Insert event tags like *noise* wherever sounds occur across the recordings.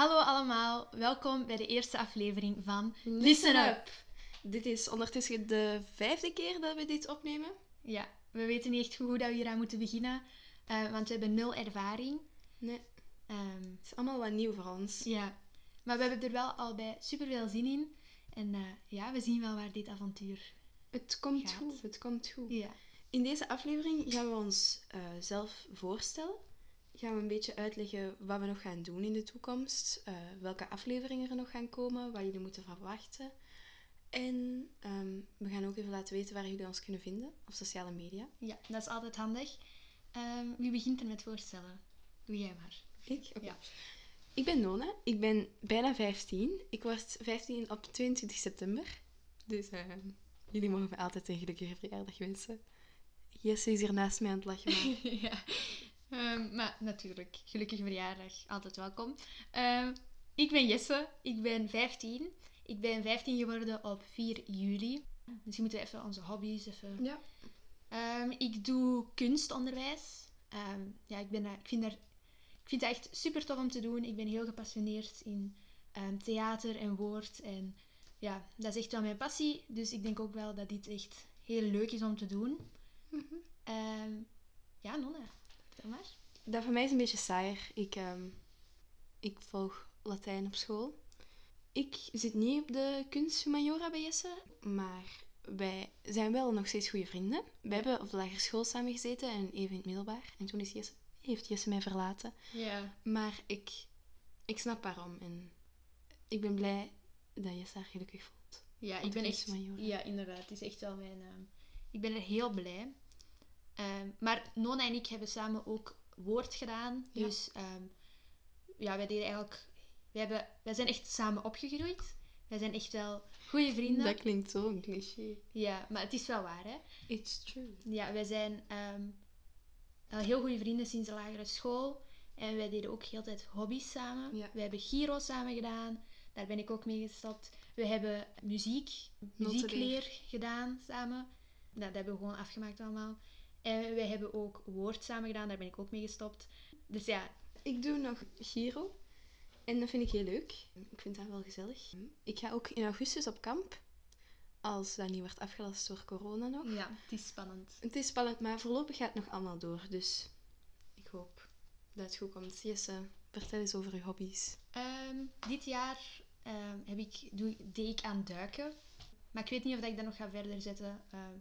Hallo allemaal, welkom bij de eerste aflevering van Listen Up. Dit is ondertussen de vijfde keer dat we dit opnemen. Ja, we weten niet echt goed hoe dat we hier aan moeten beginnen, eh, want we hebben nul ervaring. Nee, Ehm, het is allemaal wat nieuw voor ons. ja, maar we hebben er wel al bij super veel zin in. En eh, ja, we zien wel waar dit avontuur... Het komt Gaat. goed, het komt goed. Ja, In deze aflevering gaan we ons eh, zelf voorstellen. Gaan we een beetje uitleggen wat we nog gaan doen in de toekomst. eh, welke afleveringen er nog gaan komen, wat jullie moeten verwachten. En ehm, we gaan ook even laten weten waar jullie ons kunnen vinden op sociale media. ja, dat is altijd handig. Ehm, wie begint er met voorstellen? Doe jij maar. Ik? Ja. Ik ben Nona. Ik ben bijna 15. Ik word 15 op 22 september. Dus eh, jullie mogen me altijd een gelukkige verjaardag wensen. Jesse is hier naast mij aan het lachen. Maar... *laughs* ja, Ehm, maar natuurlijk, gelukkige verjaardag, altijd welkom. Ehm, ik ben Jesse, ik ben 15. Ik ben 15 geworden op 4 juli. Misschien moeten we even onze hobby's even... Ja. Ehm, ik doe kunstonderwijs. Ja, ik, ben, ik, vind daar, ik vind het echt super tof om te doen. Ik ben heel gepassioneerd in theater en woord. En ja, dat is echt wel mijn passie. Dus ik denk ook wel dat dit echt heel leuk is om te doen. Mhm. Ehm, ja, Nonna, maar. Dat voor mij is een beetje saaier. Ik, ehm, ik volg Latijn op school. Ik zit niet op de kunsthumaniora bij Jesse, maar wij zijn wel nog steeds goede vrienden. We hebben op de lagere school samen gezeten en even in het middelbaar. En toen is Jesse, heeft Jesse mij verlaten. Ja. Maar ik, ik snap waarom. En ik ben blij dat je haar gelukkig voelt. Ja, ik ben echt... Ja, inderdaad. Het is echt wel mijn... ehm, ik ben er heel blij. Ehm, maar Nona en ik hebben samen ook woord gedaan. Ja. Dus ehm, ja, wij deden eigenlijk... Wij, hebben, wij zijn echt samen opgegroeid. Wij zijn echt wel goede vrienden. Dat klinkt zo een cliché. Ja, maar het is wel waar, hè. It's true. Ja, wij zijn ehm, al heel goede vrienden sinds de lagere school. En wij deden ook heel tijd hobby's samen. Ja. We hebben Giro samen gedaan. Daar ben ik ook mee gestapt. We hebben muziek, muziekleer gedaan samen. Nou, dat hebben we gewoon afgemaakt allemaal. En wij hebben ook woord samen gedaan. Daar ben ik ook mee gestopt. Dus ja, Ik doe nog Giro. En dat vind ik heel leuk. Ik vind dat wel gezellig. Ik ga ook in augustus op kamp. Als dat niet wordt afgelast door corona nog. ja het is spannend. Het is spannend, maar voorlopig gaat het nog allemaal door. Dus ik hoop dat het goed komt. Jesse, vertel eens over je hobby's. Ehm, dit jaar ehm, heb ik, doe, deed ik aan duiken. Maar ik weet niet of dat ik dat nog ga verder zetten. ehm,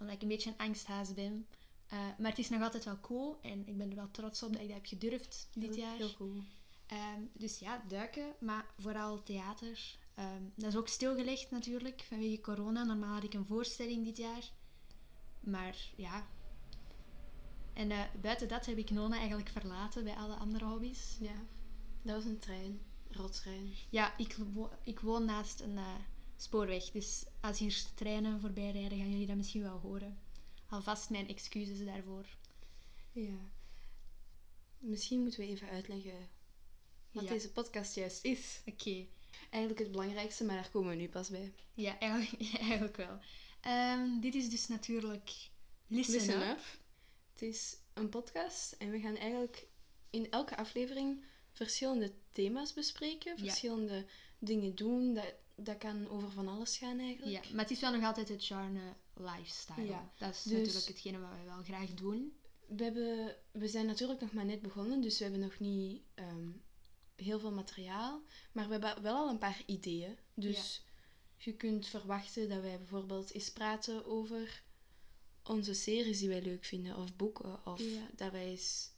omdat ik een beetje een angsthaas ben. Eh, maar het is nog altijd wel cool. En ik ben er wel trots op dat ik dat heb gedurfd dit Heel- jaar. Heel goed. Ehm, dus ja, duiken. Maar vooral theater. Ehm, dat is ook stilgelegd natuurlijk vanwege corona. Normaal had ik een voorstelling dit jaar. Maar ja. En eh, buiten dat heb ik Nona eigenlijk verlaten bij alle andere hobby's. Ja, dat was een trein. Rottrein. Ja, ik, wo- ik woon naast een eh, spoorweg. Dus als hier treinen voorbij rijden, gaan jullie dat misschien wel horen. Alvast mijn excuses daarvoor. Ja. Misschien moeten we even uitleggen wat Ja. deze podcast juist is. Oké. Eigenlijk het belangrijkste, maar daar komen we nu pas bij. Ja, eigenlijk, *laughs* ja, eigenlijk wel. Ehm, dit is dus natuurlijk Listen, Listen Up. up. Het is een podcast en we gaan eigenlijk in elke aflevering verschillende thema's bespreken, Ja. Dingen doen. Dat, dat kan over van alles gaan Ja, eigenlijk. maar het is wel nog altijd het genre lifestyle. Ja, Dat is dus- natuurlijk hetgene wat wij wel graag doen. We, hebben, we zijn natuurlijk nog maar net begonnen, dus we hebben nog niet ehm, heel veel materiaal. Maar we hebben wel al een paar ideeën. Dus je kunt verwachten dat wij bijvoorbeeld eens praten over onze series die wij leuk vinden, of boeken, of Ja. dat wij eens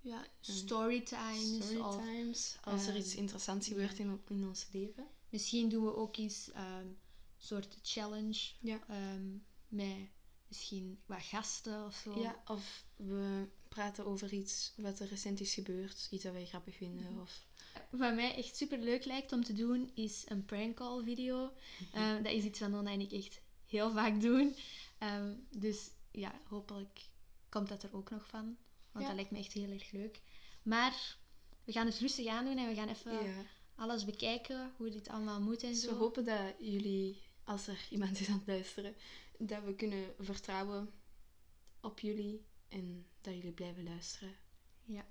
Ja, storytimes. Of Storytimes. Als er ehm, iets interessants gebeurt in, in ons leven. misschien doen we ook eens ehm, een soort challenge. Ja. ehm, met misschien wat gasten of zo. Ja, of we praten over iets wat er recent is gebeurd. Iets dat wij grappig vinden. Of... Wat mij echt super leuk lijkt om te doen, is een prank call video. Ehm, dat is iets wat Nonna en ik echt heel vaak doen. Dus ja, hopelijk komt dat er ook nog van. Want dat lijkt me echt heel erg leuk. Maar we gaan het rustig aandoen en we gaan even alles bekijken, hoe dit allemaal moet en Dus zo. we hopen dat jullie, als er iemand is aan het luisteren, dat we kunnen vertrouwen op jullie. En dat jullie blijven luisteren. Ja.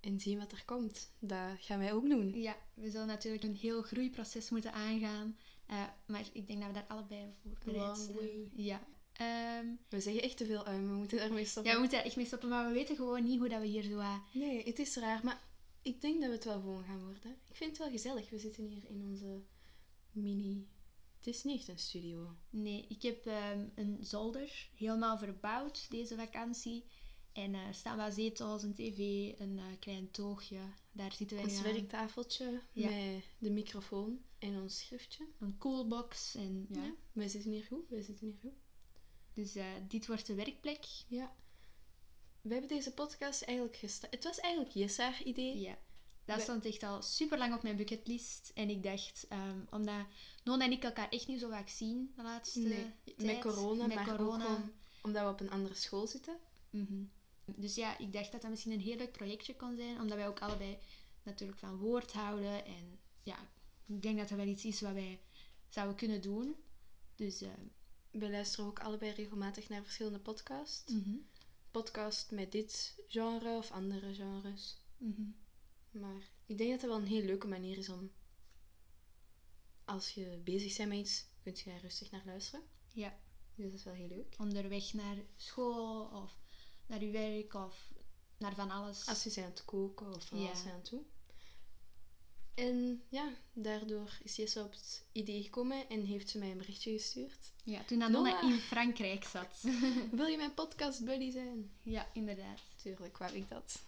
en zien wat er komt. Dat gaan wij ook doen. Ja, we zullen natuurlijk een heel groeiproces moeten aangaan. eh, maar ik denk dat we daar allebei voor bereid zijn. Ja. Ehm, We zeggen echt te veel uit, we moeten daarmee stoppen. ja, we moeten daar echt mee stoppen, maar we weten gewoon niet hoe dat we hier zo... ah, Nee, het is raar, maar ik denk dat we het wel gewoon gaan worden. Ik vind het wel gezellig. We zitten hier in onze mini... Het is niet echt een studio. Nee, ik heb ehm, een zolder helemaal verbouwd deze vakantie. En eh, er staan wat zetels, een tv, een eh, klein toogje. Daar zitten wij Ons aan. werktafeltje Ja. met de microfoon en ons schriftje. Een coolbox. En, ja. Ja, wij zitten hier goed. Wij zitten hier goed. Dus eh, dit wordt de werkplek. Ja. We hebben deze podcast eigenlijk gestart. Het was eigenlijk Jess haar idee. Ja. Dat We- stond echt al super lang op mijn bucketlist. En ik dacht, ehm, omdat Nona en ik elkaar echt niet zo vaak zien de laatste Nee, tijd. met corona, Met maar corona. ook omdat we op een andere school zitten. Mhm. Dus ja, ik dacht dat dat misschien een heel leuk projectje kon zijn. Omdat wij ook allebei natuurlijk van woord houden. En ja, ik denk dat dat wel iets is wat wij zouden kunnen doen. Dus eh, We luisteren ook allebei regelmatig naar verschillende podcasts. mhm. Podcast met dit genre of andere genres. Mhm. Maar ik denk dat dat wel een heel leuke manier is om... Als je bezig bent met iets, kun je daar rustig naar luisteren. ja, Dus dat is wel heel leuk. onderweg naar school of naar uw werk of naar van alles. Als je bent aan het koken of Ja. als je aan het doen. En ja, daardoor is Jesse op het idee gekomen en heeft ze mij een berichtje gestuurd. Ja, toen Nonna. in Frankrijk zat. *laughs* Wil je mijn podcast buddy zijn? ja, inderdaad. Tuurlijk, wou ik dat.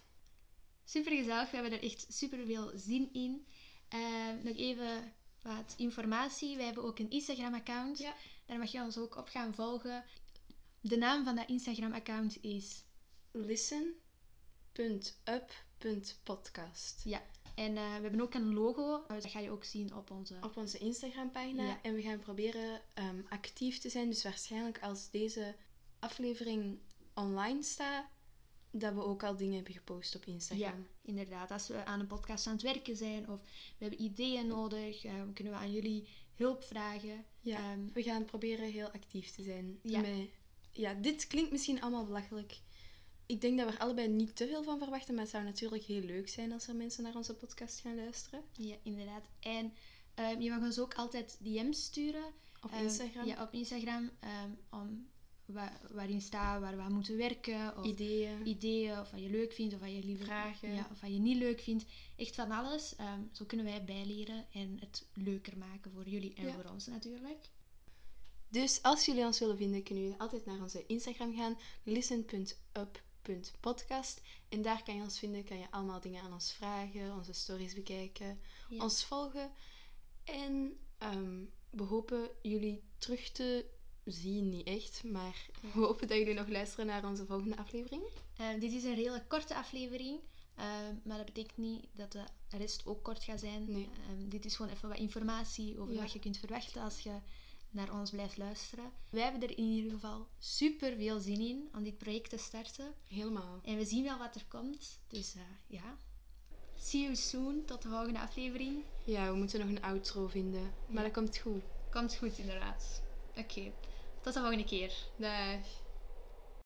Super gezellig, we hebben er echt super veel zin in. Eh, nog even wat informatie. Wij hebben ook een Instagram-account. Ja. Daar mag je ons ook op gaan volgen. De naam van dat Instagram-account is. listen.up.podcast. Ja. En eh, we hebben ook een logo. Dat ga je ook zien op onze. Op onze Instagram-pagina. Ja. En we gaan proberen ehm, actief te zijn. Dus waarschijnlijk als deze aflevering online staat, dat we ook al dingen hebben gepost op Ja, Instagram. inderdaad. Als we aan een podcast aan het werken zijn of we hebben ideeën nodig, eh, kunnen we aan jullie hulp vragen. Ja, Ehm, we gaan proberen heel actief te zijn. Ja. Met- ja, dit klinkt misschien allemaal belachelijk. Ik denk dat we er allebei niet te veel van verwachten, maar het zou natuurlijk heel leuk zijn als er mensen naar onze podcast gaan luisteren. ja, inderdaad. En ehm, je mag ons ook altijd DM's sturen. Op Ehm, Instagram. Ja, op Instagram. ehm, om wa- waarin staat waar we aan moeten werken. Of Ideeën. ideeën, of wat je leuk vindt, of wat je liever Vragen. Ja, of wat je niet leuk vindt. Echt van alles. Zo kunnen wij bijleren en het leuker maken voor jullie en Ja. voor ons natuurlijk. Dus als jullie ons willen vinden, kunnen jullie altijd naar onze Instagram gaan. listen.up.podcast. En daar kan je ons vinden, kan je allemaal dingen aan ons vragen, onze stories bekijken, Ja. ons volgen. En ehm, we hopen jullie terug te zien, niet echt, maar we hopen dat jullie nog luisteren naar onze volgende aflevering. Ehm, dit is een hele korte aflevering. ehm, maar dat betekent niet dat de rest ook kort gaat zijn. Nee. Dit is gewoon even wat informatie over Ja. wat je kunt verwachten als je naar ons blijft luisteren. Wij hebben er in ieder geval super veel zin in om dit project te starten. Helemaal. En we zien wel wat er komt. Dus eh, ja. See you soon. Tot de volgende aflevering. Ja, we moeten nog een outro vinden, maar Ja. dat komt goed. Komt goed, inderdaad. Oké. Tot de volgende keer. Dag.